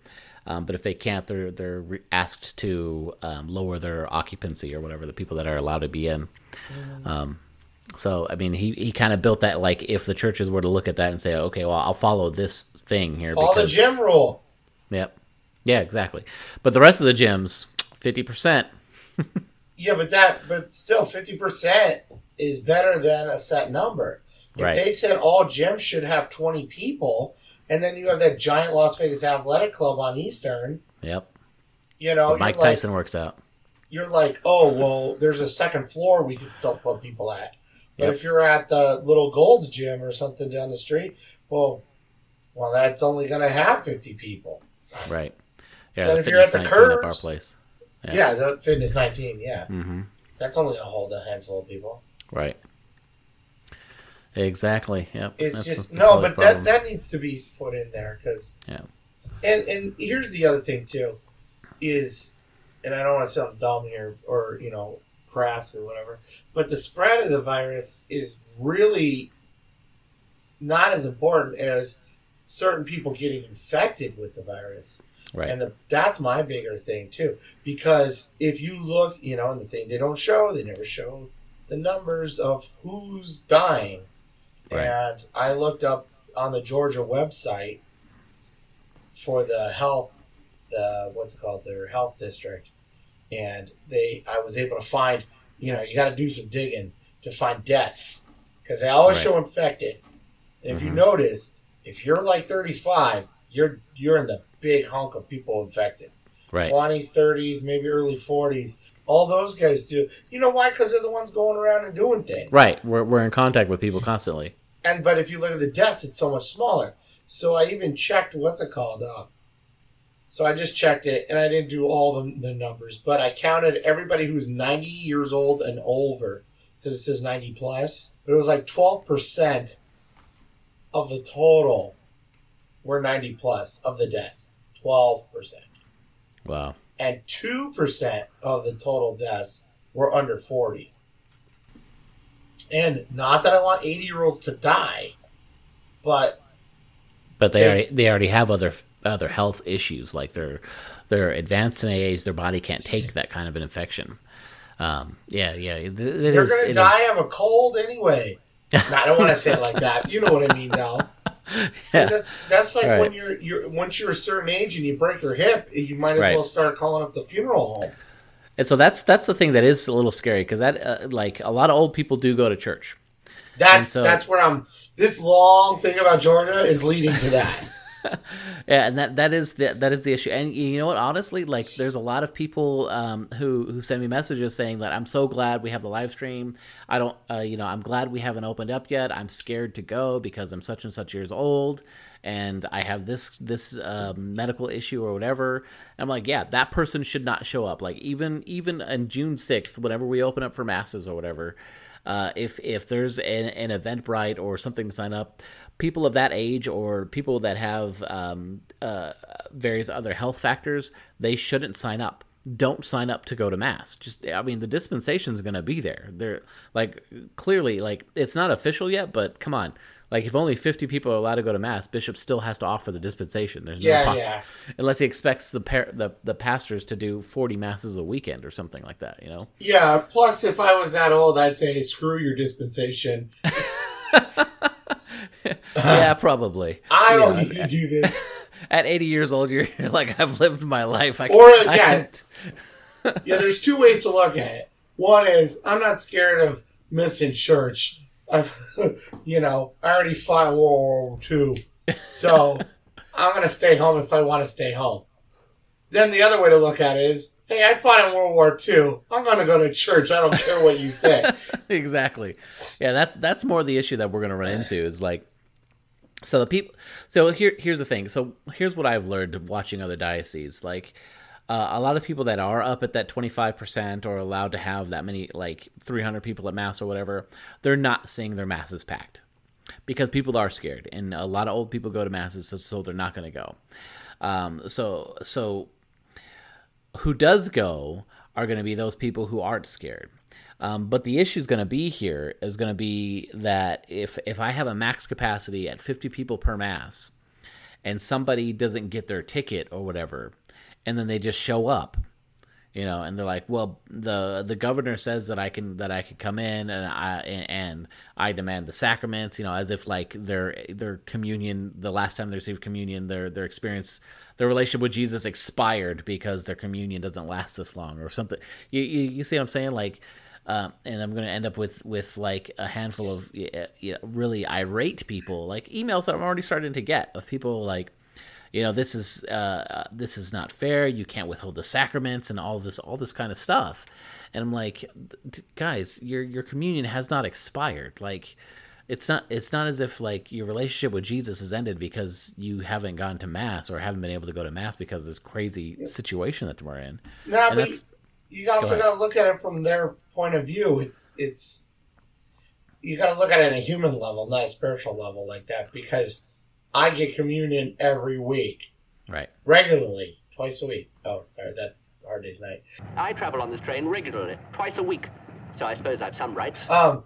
Um, but if they can't, they're they're re- asked to um, lower their occupancy or whatever the people that are allowed to be in. Um, so I mean, he, he kind of built that like if the churches were to look at that and say, okay, well, I'll follow this thing here Follow the gym rule. yep, yeah, exactly. But the rest of the gyms, fifty percent, Yeah, but that, but still, 50% is better than a set number. If Right. they said all gyms should have 20 people, and then you have that giant Las Vegas Athletic Club on Eastern, yep. you know, Mike like, Tyson works out. you're like, oh, well, there's a second floor we can still put people at. But Yep. if you're at the little Gold's Gym or something down the street, well, well, that's only going to have 50 people. Right. Yeah, Then the if you're at the 19 up our place. Yeah. Yeah, the Fitness 19, yeah. Mm-hmm. That's only going to hold a handful of people. Right. Exactly. Yep. It's That's just no, but problem. that that needs to be put in there because Yeah. and and here's the other thing too, is and I don't want to sound dumb here or you know crass or whatever, but the spread of the virus is really not as important as certain people getting infected with the virus. Right. And the, that's my bigger thing too, because if you look, you know, and the thing they don't show, they never show the numbers of who's dying. Right. And I looked up on the Georgia website for the health, the what's it called, their health district, and they, I was able to find, you know, you got to do some digging to find deaths because they always Right. show infected. And if you Mhm. noticed, if you're like 35, you're you're in the big hunk of people infected. right. 20s, 30s, maybe early 40s. All those guys do. You know why? Because they're the ones going around and doing things. Right. We're, we're in contact with people constantly. And but if you look at the deaths, it's so much smaller. So I even checked what's it called. Uh, so I just checked it, and I didn't do all the, the numbers, but I counted everybody who's 90 years old and over because it says 90 plus. But it was like 12 percent of the total were 90 plus of the deaths. 12 percent. Wow. and 2% of the total deaths were under 40. And not that I want 80 year olds to die, but But they Okay. already, they already have other other health issues like they're they're advanced in age. Their body can't take that kind of an infection. Um, yeah, yeah. It, it they're is- gonna die is- of a cold anyway. no, I don't want to say it like that. You know what I mean, though. Yeah. That's that's like Right. when you're you're once you're a certain age and you break your hip, you might as Right. well start calling up the funeral home. And so that's that's the thing that is a little scary because that uh, like a lot of old people do go to church. That's so- that's where I'm. This long thing about Georgia is leading to that. yeah, and that that is the that is the issue. And you know what? Honestly, like there's a lot of people um, who who send me messages saying that I'm so glad we have the live stream. I don't, uh, you know, I'm glad we haven't opened up yet. I'm scared to go because I'm such and such years old, and I have this this um, medical issue or whatever. I'm like, yeah, that person should not show up. Like even even on June sixth, whenever we open up for masses or whatever. Uh, if if there's an, an Eventbrite or something to sign up, people of that age or people that have um, uh, various other health factors, they shouldn't sign up. Don't sign up to go to mass. Just I mean, the dispensation is going to be there. They're like clearly like it's not official yet, but come on. Like if only 50 people are allowed to go to mass, bishop still has to offer the dispensation. There's Yeah, no yeah. unless he expects the, par- the the pastors to do 40 masses a weekend or something like that, you know. Yeah. Plus, if I was that old, I'd say screw your dispensation. yeah, probably. I don't need to do this. At 80 years old, you're, you're like, I've lived my life. I, Or, I yeah. can't- Yeah, there's two ways to look at it. One is I'm not scared of missing church. I've, you know, I already fought World War II, so I'm gonna stay home if I want to stay home. Then the other way to look at it is, hey, I fought in World War II. I'm gonna go to church. I don't care what you say. exactly. Yeah, that's that's more the issue that we're gonna run into is like so the people so here here's the thing. So here's what I've learned watching other dioceses. Like uh, a lot of people that are up at that 25% or allowed to have that many like 300 people at mass or whatever, they're not seeing their masses packed because people are scared and a lot of old people go to masses so, so they're not going to go. Um, so so who does go are going to be those people who aren't scared. Um, but the issue is going to be here is going to be that if if I have a max capacity at 50 people per mass, and somebody doesn't get their ticket or whatever, and then they just show up, you know, and they're like, "Well, the the governor says that I can that I can come in and I and I demand the sacraments," you know, as if like their their communion, the last time they received communion, their their experience, their relationship with Jesus expired because their communion doesn't last this long or something. You you, you see what I'm saying? Like. Um, and I'm going to end up with with like a handful of y- y- really irate people, like emails that I'm already starting to get of people like, you know this is uh, uh, this is not fair you can't withhold the sacraments and all this all this kind of stuff and i'm like guys your your communion has not expired like it's not it's not as if like your relationship with jesus has ended because you haven't gone to mass or haven't been able to go to mass because of this crazy situation that we're in Now, And but you also ahead. got to look at it from their point of view. It's it's you got to look at it at a human level, not a spiritual level like that. Because I get communion every week, right regularly, twice a week. Oh, sorry, that's hard day's night. I travel on this train regularly, twice a week. So I suppose I've some rights. Um,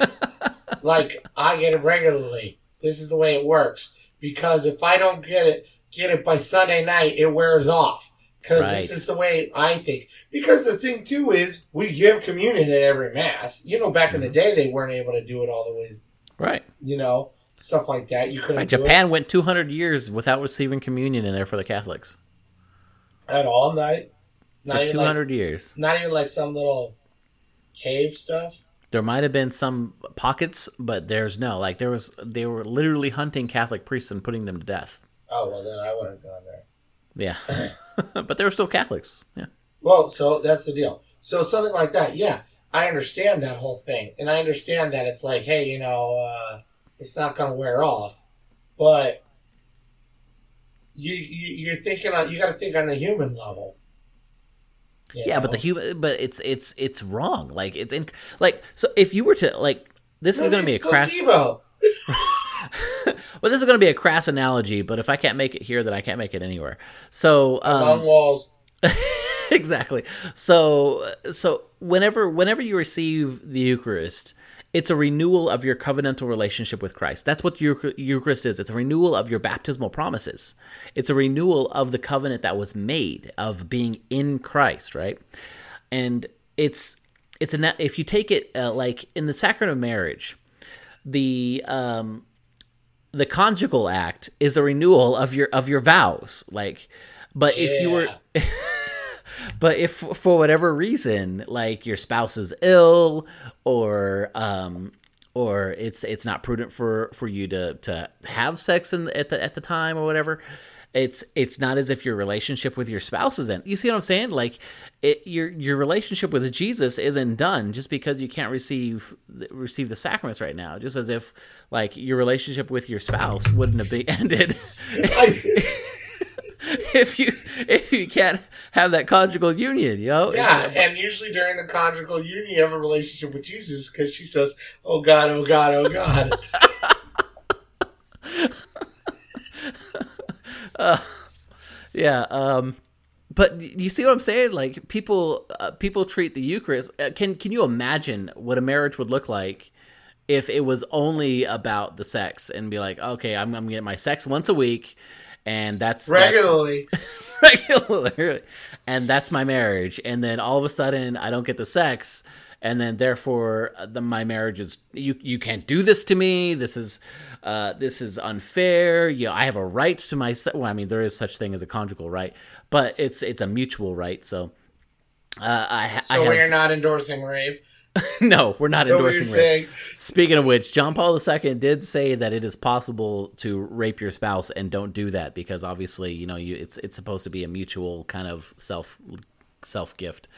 like I get it regularly. This is the way it works. Because if I don't get it, get it by Sunday night, it wears off. Because this is the way I think. Because the thing too is, we give communion at every mass. You know, back in the day, they weren't able to do it all the ways. right You know, stuff like that. You couldn't right japan went 200 years without receiving communion in there for the catholics it at all. Not, not for 200 like, years not even like some little cave stuff. there might have been some pockets, but there's no like there was they were literally hunting Catholic priests and putting them to death. Oh well, then I wouldn't have gone there. Yeah, but they were still Catholics. Yeah, Well, so that's the deal. So something like that, yeah, I understand that whole thing, and I understand that it's like, hey, you know, uh, it's not going to wear off, but you, you you're thinking on, you got to think on the human level. yeah, but the human, but it's it's it's wrong. Like it's in like so if you were to like this No, is going to be a placebo. Well, this is going to be a crass analogy, but if I can't make it here, then I can't make it anywhere. So um, walls. exactly. So so whenever whenever you receive the Eucharist, it's a renewal of your covenantal relationship with Christ. That's what Euchar- Eucharist is. It's a renewal of your baptismal promises. It's a renewal of the covenant that was made of being in Christ, right? And it's it's a if you take it uh, like in the sacrament of marriage, the um the conjugal act is a renewal of your of your vows like but if you were but if for whatever reason like your spouse is ill or um or it's it's not prudent for for you to to have sex in at the at the time or whatever it's it's not as if your relationship with your spouse isn't you see what i'm saying? Like it your your relationship with jesus isn't done just because you can't receive receive the sacraments right now just as if like your relationship with your spouse wouldn't have been ended I, if you if you can't have that conjugal union you know yeah, and usually during the conjugal union, you have a relationship with Jesus because she says, "Oh God, oh God, oh God." Yeah, um, but you see what I'm saying? Like people, uh, people treat the Eucharist. Uh, can can you imagine what a marriage would look like if it was only about the sex and be like, okay, I'm I'm getting my sex once a week, and that's that's- Regularly, regularly, and that's my marriage. And then all of a sudden, I don't get the sex, and then therefore, uh, the, my marriage is you. You can't do this to me. This is, uh, this is unfair. You know, I have a right to my. Well, I mean, there is such thing as a conjugal right, but it's it's a mutual right. So, uh, I, ha- so I have we're not endorsing rape. no, we're not So endorsing rape. Speaking of which, John Paul II did say that it is possible to rape your spouse, and don't do that because obviously, you know, you it's it's supposed to be a mutual kind of self self gift.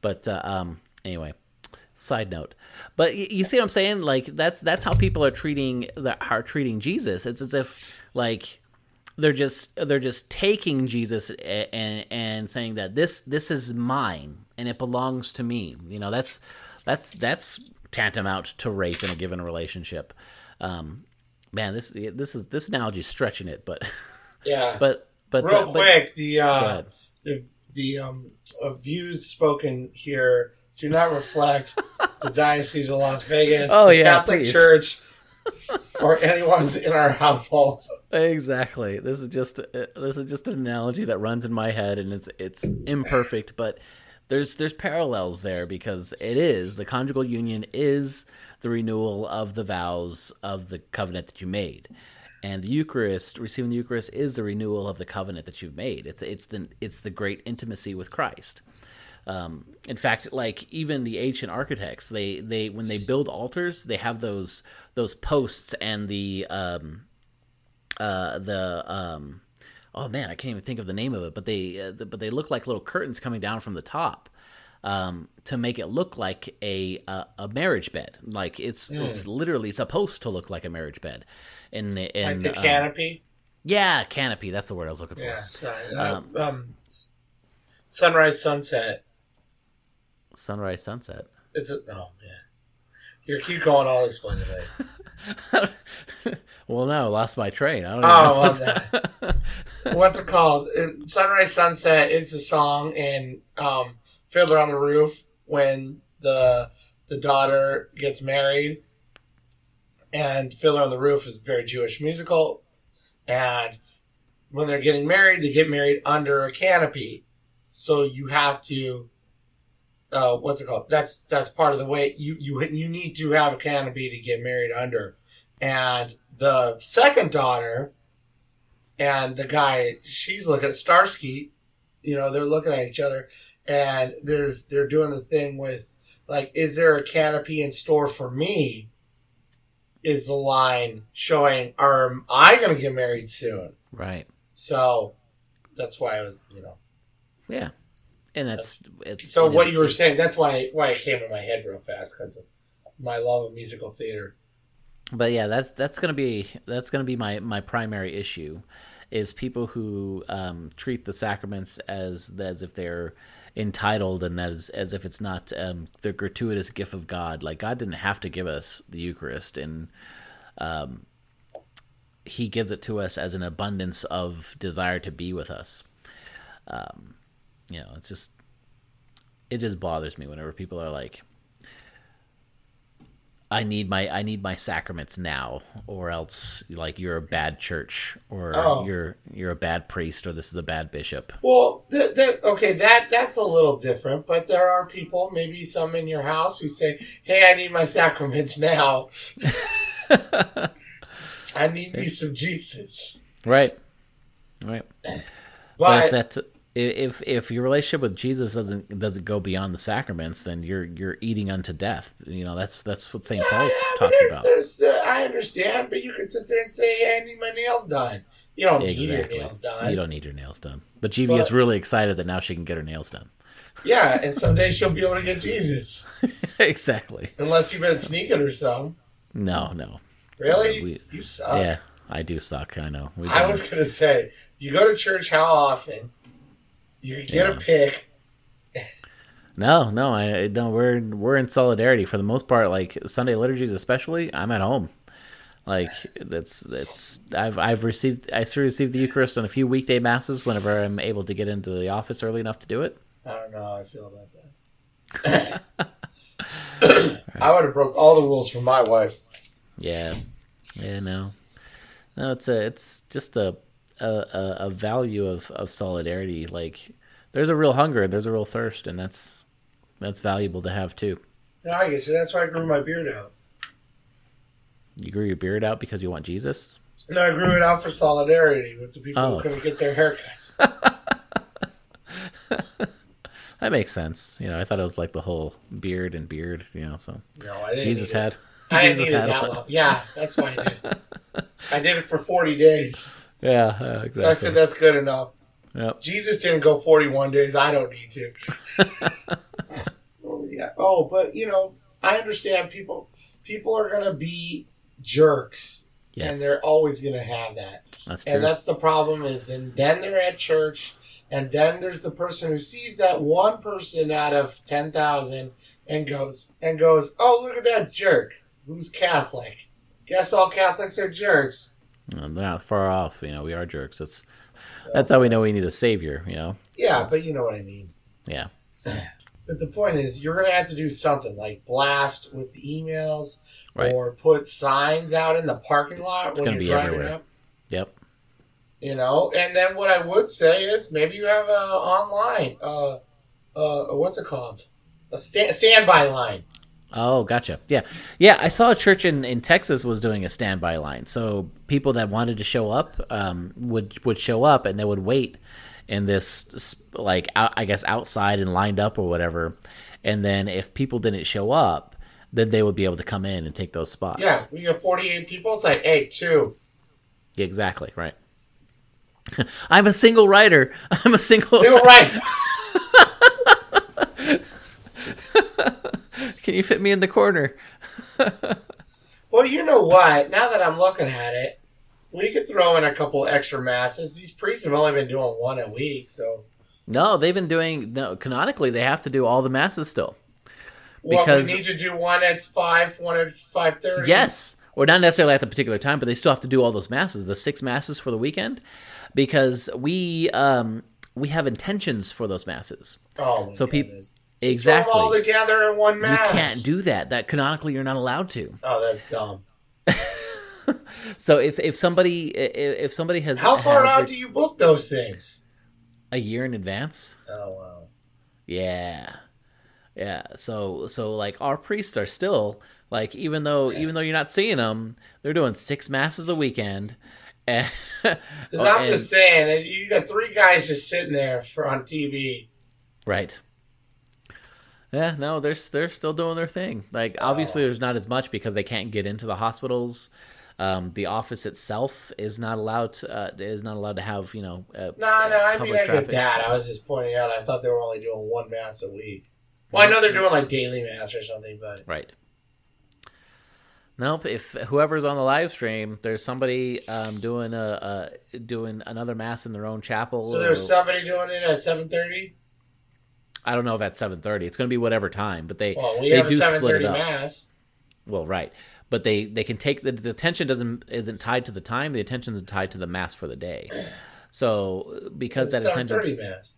But uh, um, anyway, side note. But you see what I'm saying? Like that's that's how people are treating that are treating Jesus. It's as if like they're just they're just taking Jesus and and saying that this this is mine and it belongs to me. You know, that's that's that's tantamount to rape in a given relationship. Um, man, this this is this analogy is stretching it, but yeah. but but Real uh, but- quick, the uh, the, the um, uh, views spoken here do not reflect the Diocese of Las Vegas, Oh, the yeah, Catholic please. Church, or anyone's in our household. Exactly. This is just uh, this is just an analogy that runs in my head, and it's it's imperfect, but there's there's parallels there because it is the conjugal union is the renewal of the vows of the covenant that you made, and the Eucharist, receiving the Eucharist, is the renewal of the covenant that you've made. It's it's the it's the great intimacy with Christ. Um, in fact, like even the ancient architects, they they when they build altars, they have those those posts and the um, uh, the um, oh man, I can't even think of the name of it, but they uh, the, but they look like little curtains coming down from the top um, to make it look like a a, a marriage bed. Like it's it's literally supposed to look like a marriage bed. In, in Like the um, canopy. yeah, canopy. That's the word I was looking for. Yeah, sorry. Um, um, sunrise, sunset. Sunrise, sunset. It's a, oh man. you keep going. I'll explain it later. Well, no, lost my train. I don't Oh, know. well, that. What's it called? Sunrise Sunset is the song in um, Fiddler on the Roof when the the daughter gets married, and Fiddler on the Roof is a very Jewish musical, and when they're getting married, they get married under a canopy, so you have to. Uh, what's it called? That's that's part of the way you you you need to have a canopy to get married under, and the second daughter and the guy she's looking at Starsky, you know, they're looking at each other and there's they're doing the thing with like, is there a canopy in store for me? Is the line showing am I gonna get married soon? right. So that's why I was you know Yeah. And that's so what you were saying, that's why why it came in my head real fast because of my love of musical theater. But yeah that's that's gonna be that's gonna be my my primary issue is people who um, treat the sacraments as as if they're entitled and as as if it's not um, the gratuitous gift of God. Like God didn't have to give us the Eucharist, and um, He gives it to us as an abundance of desire to be with us. Um, you know, it's just it just bothers me whenever people are like, I need my I need my sacraments now, or else like you're a bad church, or Oh. you're you're a bad priest, or this is a bad bishop. Well, that, that okay, that that's a little different, but there are people, maybe some in your house, who say, "Hey, I need my sacraments now. I need me some Jesus." Right, right. But, that's if if your relationship with Jesus doesn't doesn't go beyond the sacraments, then you're you're eating unto death. You know that's that's what Saint Paul Yeah, talks there's, about. there's, uh, I understand, but you could sit there and say, hey, I need my nails done. You don't need your nails done. You don't need your nails done. But But- gets really excited that now she can get her nails done. Yeah, and someday she'll be able to get Jesus. exactly. Unless you've been sneaking or something. No, no. Really? We- you suck. Yeah, I do suck. I know. I was gonna say, you go to church how often? You get a Yeah. pick. No, no, I no. We're we're in solidarity for the most part. Like Sunday liturgies, especially, I'm at home. Like that's that's I've I've received I still received the Eucharist on a few weekday masses whenever I'm able to get into the office early enough to do it. I don't know how I feel about that. I would have broke all the rules for my wife. Yeah, yeah, no, no. It's a it's just a a, a, a value of, of solidarity. Like there's a real hunger, there's a real thirst, and that's that's valuable to have too. No, I get you. That's why I grew my beard out. You grew your beard out because you want Jesus. No, I grew it out for solidarity with the people Oh. who couldn't get their haircuts. That makes sense. You know, I thought it was like the whole beard and beard. You know, so No, I didn't. Jesus had. I didn't need it that long. Yeah, that's why I did. I did it for 40 days. Yeah, uh, exactly. So I said that's good enough. Yep. Jesus didn't go 41 days. I don't need to. oh, yeah. Oh, but you know, I understand people. People are gonna be jerks, Yes, and they're always gonna have that. that's true. And that's the problem. Is and then they're at church, and then there's the person who sees that one person out of 10,000 and goes and goes, "Oh, look at that jerk who's Catholic." Guess all Catholics are jerks. Uh, they're not far off. You know, we are jerks. That's that's how we know we need a savior. You know. Yeah, but you know what I mean. Yeah. But the point is, you're going to have to do something like blast with the emails Right. or put signs out in the parking lot when gonna you're driving everywhere. up. Yep. You know, and then what I would say is maybe you have a online, uh, uh, what's it called? A sta- standby line. Oh, gotcha. Yeah, yeah. I saw a church in, in Texas was doing a standby line, so people that wanted to show up um, would would show up, and they would wait in this like out, I guess outside and lined up or whatever, and then if people didn't show up, then they would be able to come in and take those spots. Yeah, we have 48 people. It's like, hey, two. Yeah, exactly. Right. I'm a single writer. I'm a single. Were right. Can you fit me in the corner? well, you know what? Now that I'm looking at it, we could throw in a couple extra masses. These priests have only been doing one a week, so. No, they've been doing. No, canonically, they have to do all the masses still. Well, Because- we need to do one at five, one at five thirty. Yes, or not necessarily at the particular time, but they still have to do all those masses, the six masses for the weekend, because we um we have intentions for those masses. Oh, So peop- goodness. Exactly. All together in one You can't do that. That canonically you're not allowed to. Oh, that's dumb. So if if somebody if somebody has How far has out do you book those things? a year in advance, Oh wow. yeah, yeah. So so like our priests are still like even though even though you're not seeing them, they're doing six masses a weekend. And, I'm and- just saying, you got three guys just sitting there for on TV. Right. Yeah, no, they're they're still doing their thing. Like obviously, there's not as much because they can't get into the hospitals. Um, the office itself is not allowed to, uh, is not allowed to have you know. Uh, No, no, I mean I get that. I was just pointing out. I thought they were only doing one mass a week. Well, I know they're doing like daily mass or something, but Right. Nope. If whoever's on the live stream, there's somebody um, doing a, a doing another mass in their own chapel. so or- there's somebody doing it at seven thirty. I don't know if that's seven thirty. It's going to be whatever time, but they Well, we they have do split it up. mass. Well, right, but they they can take the, the attention doesn't isn't tied to the time. The attention is tied to the mass for the day. So because that Seven attention, thirty mass.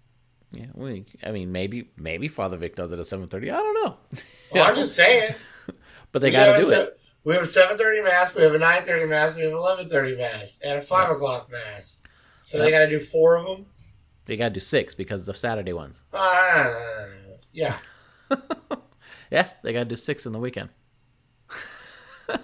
yeah, we, I mean maybe maybe Father Vic does it at seven thirty. I don't know, Well, I'm just saying. but they got to do se- it. We have a seven thirty mass. We have a nine thirty mass. We have an eleven thirty mass, and a five o'clock mass. So they got to do four of them. They got to do six because of Saturday ones. Uh, yeah. Yeah, they got to do six in the weekend.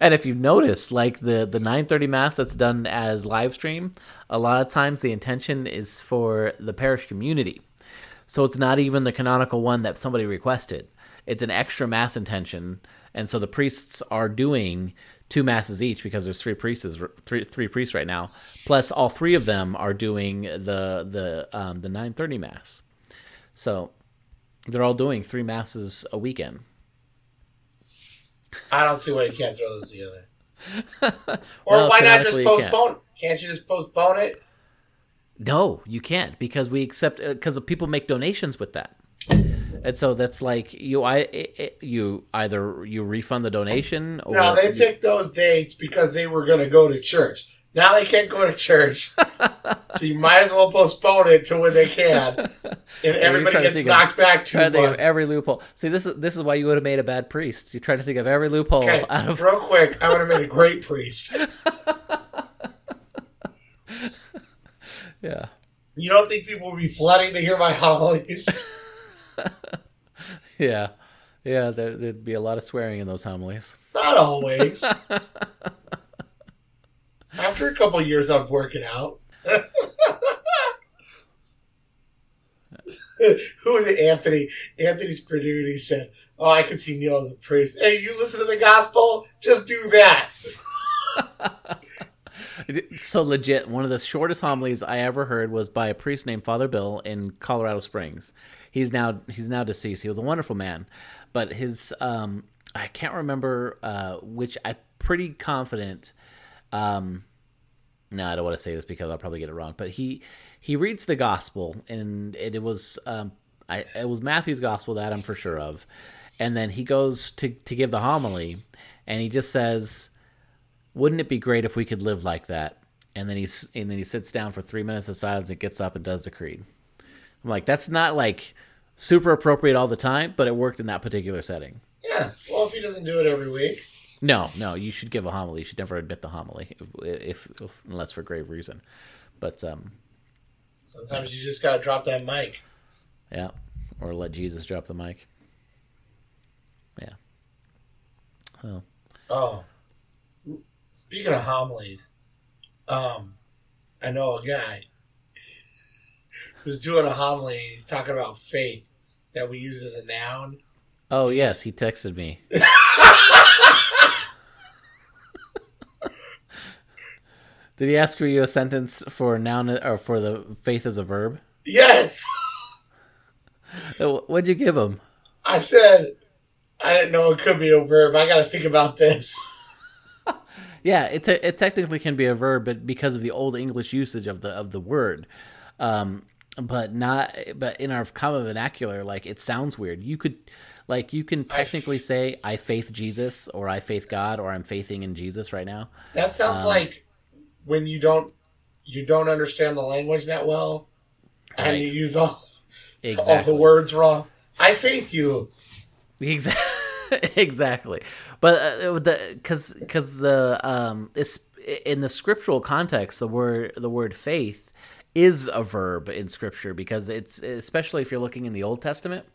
And if you've noticed, like the the 9:30 mass that's done as live stream, a lot of times the intention is for the parish community. So it's not even the canonical one that somebody requested. It's an extra mass intention, and so the priests are doing two masses each because there's three priests three three priests right now. Plus all three of them are doing the the um, the 9:30 mass. So they're all doing three masses a weekend. I don't see why you can't throw those together. or Well, why not just you can't. postpone? Can't you just postpone it? No, you can't because we accept because people make donations with that, and so that's like you I it, it- you either you refund the donation or No, they you- picked those dates because they were going to go to church. Now they can't go to church, so you might as well postpone it to when they can, and everybody gets think of- knocked back two try to think of every loophole. See, this is this is why you would have made a bad priest. You try to think of every loophole okay, out of real quick, I would have made a great priest. yeah. You don't think people would be flooding to hear my homilies? Yeah, yeah. There, there'd be a lot of swearing in those homilies. Not always. After a couple years of working out. Who was it? Anthony. Anthony he said, Oh, I can see Neil as a priest. Hey, you listen to the gospel? Just do that. So legit, one of the shortest homilies I ever heard was by a priest named Father Bill in Colorado Springs. He's now he's now deceased. He was a wonderful man, but his um, I can't remember uh, which. I'm pretty confident. Um, no, I don't want to say this because I'll probably get it wrong. But he he reads the gospel, and it, it was um, I, it was Matthew's gospel that I'm for sure of, and then he goes to to give the homily, and he just says wouldn't it be great if we could live like that? And then he's and then he sits down for three minutes of silence and gets up and does the creed. I'm like, that's not like super appropriate all the time, but it worked in that particular setting. Yeah. Well, if he doesn't do it every week. No, no, you should give a homily. You should never admit the homily, if, if, if unless for grave reason. But um, Sometimes you just got to drop that mic. yeah, or let Jesus drop the mic. Yeah. Oh, Oh. Speaking of homilies, um, I know a guy who's doing a homily. and He's talking about faith that we use as a noun. oh yes, he texted me. Did he ask for you a sentence for a noun or for the faith as a verb? Yes, Uh, What'd you give him? I said I didn't know it could be a verb. I got to think about this. Yeah, it, te- it technically can be a verb, but because of the old English usage of the of the word, um, but not but in our common vernacular, like it sounds weird. You could like you can I f- technically say I faith Jesus or I faith God or I'm faithing in Jesus right now. That sounds like when you don't you don't understand the language that well, and you use all Exactly. all the words wrong. I faith you. Exactly. exactly. But uh, the because because the um it's in the scriptural context the word the word faith is a verb in scripture because it's especially if you're looking in the Old Testament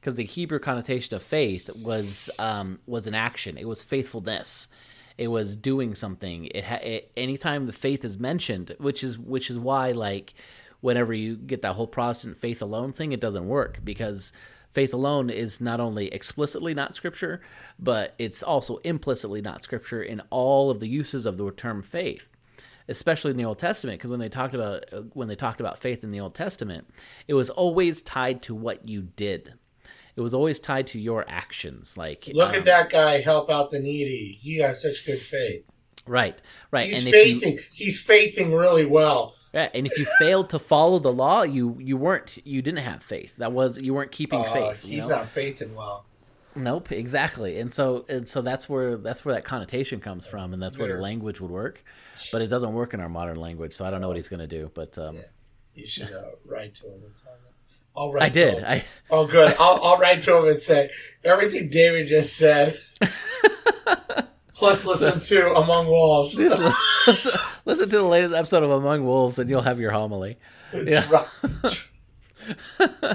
because the Hebrew connotation of faith was um was an action. It was faithfulness. It was doing something. It, ha- it anytime the faith is mentioned, which is which is why like whenever you get that whole Protestant faith alone thing, it doesn't work because faith alone is not only explicitly not scripture, but it's also implicitly not scripture in all of the uses of the term faith, especially in the Old Testament. Because when they talked about when they talked about faith in the Old Testament, it was always tied to what you did. It was always tied to your actions. Like Look um, at that guy help out the needy. He has such good faith. right, right. He's and if you, faithing. He's faithing really well. Yeah, and if you failed to follow the law, you you weren't you didn't have faith. That was you weren't keeping Uh, faith. you he's know? not faithing well. Nope, exactly. And so and so that's where that's where that connotation comes from, and that's where the language would work. But it doesn't work in our modern language, so I don't know what he's going to do. But um, You should uh, write to him and tell him. I'll write I did. I Oh, good. I'll, I'll write to him and say everything David just said. Plus, listen to Among Wolves. listen, listen to the latest episode of Among Wolves, and you'll have your homily. Yeah.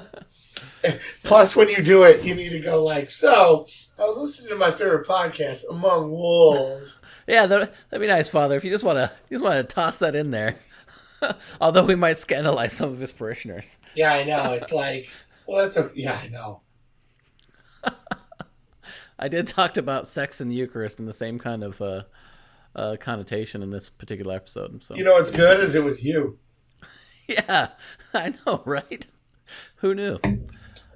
Plus, when you do it, you need to go like, so. I was listening to my favorite podcast, Among Wolves. Yeah, that, that'd be nice, Father. If you just want to, you just want to toss that in there. Although we might scandalize some of his parishioners. Yeah, I know. It's like, well, that's a yeah, I know. I did talk about sex and the Eucharist in the same kind of uh, uh, connotation in this particular episode. So You know what's good is it was you. yeah, I know, right? Who knew?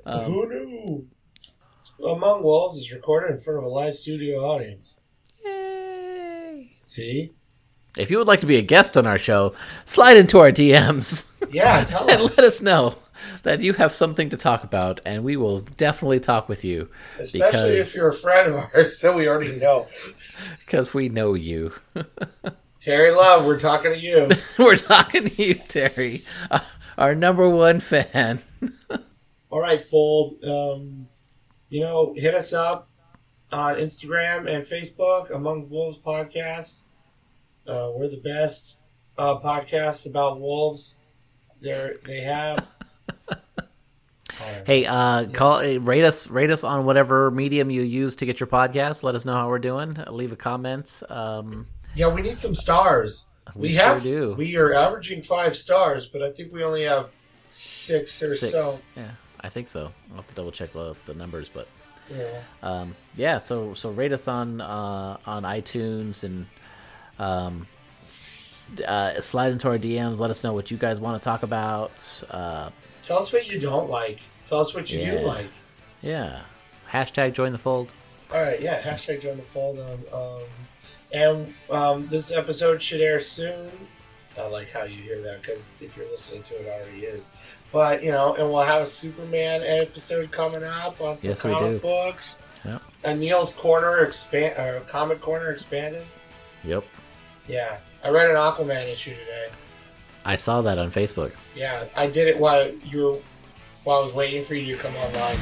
Who knew? Among Wolves is recorded in front of a live studio audience. Yay! See? If you would like to be a guest on our show, slide into our DMs Yeah, tell and us. let us know that you have something to talk about, and we will definitely talk with you Especially if you're a friend of ours that we already know. because we know you. Terry Love, we're talking to you. We're talking to you, Terry, uh, our number one fan. All right, Fold. Um, you know, hit us up on Instagram and Facebook, Among Wolves Podcast. Uh, we're the best uh, podcast about wolves. They're, they have. Hey, uh, call, uh, rate us, rate us on whatever medium you use to get your podcast. Let us know how we're doing. Leave a comment. Um, Yeah, we need some stars. We, We sure have. do. We are averaging five stars, but I think we only have six or six. so. Yeah, I think so. I'll have to double check the, the numbers, but Yeah. um, yeah. So so rate us on uh, on iTunes and um, uh, slide into our DMs. Let us know what you guys want to talk about. Uh, Tell us what you don't like. Tell us what you Yeah. do like. yeah. Hashtag join the fold. All right, yeah. Hashtag join the fold. Um, um, and um, this episode should air soon. I like how you hear that because if you're listening to it, it already is. But you know, and we'll have a Superman episode coming up on some Yes, we comic do. books. Yep. A Neil's Corner expand, uh, Comic Corner expanded. Yep. Yeah, I read an Aquaman issue today. I saw that on Facebook. Yeah, I did it while you were, while I was waiting for you to come online.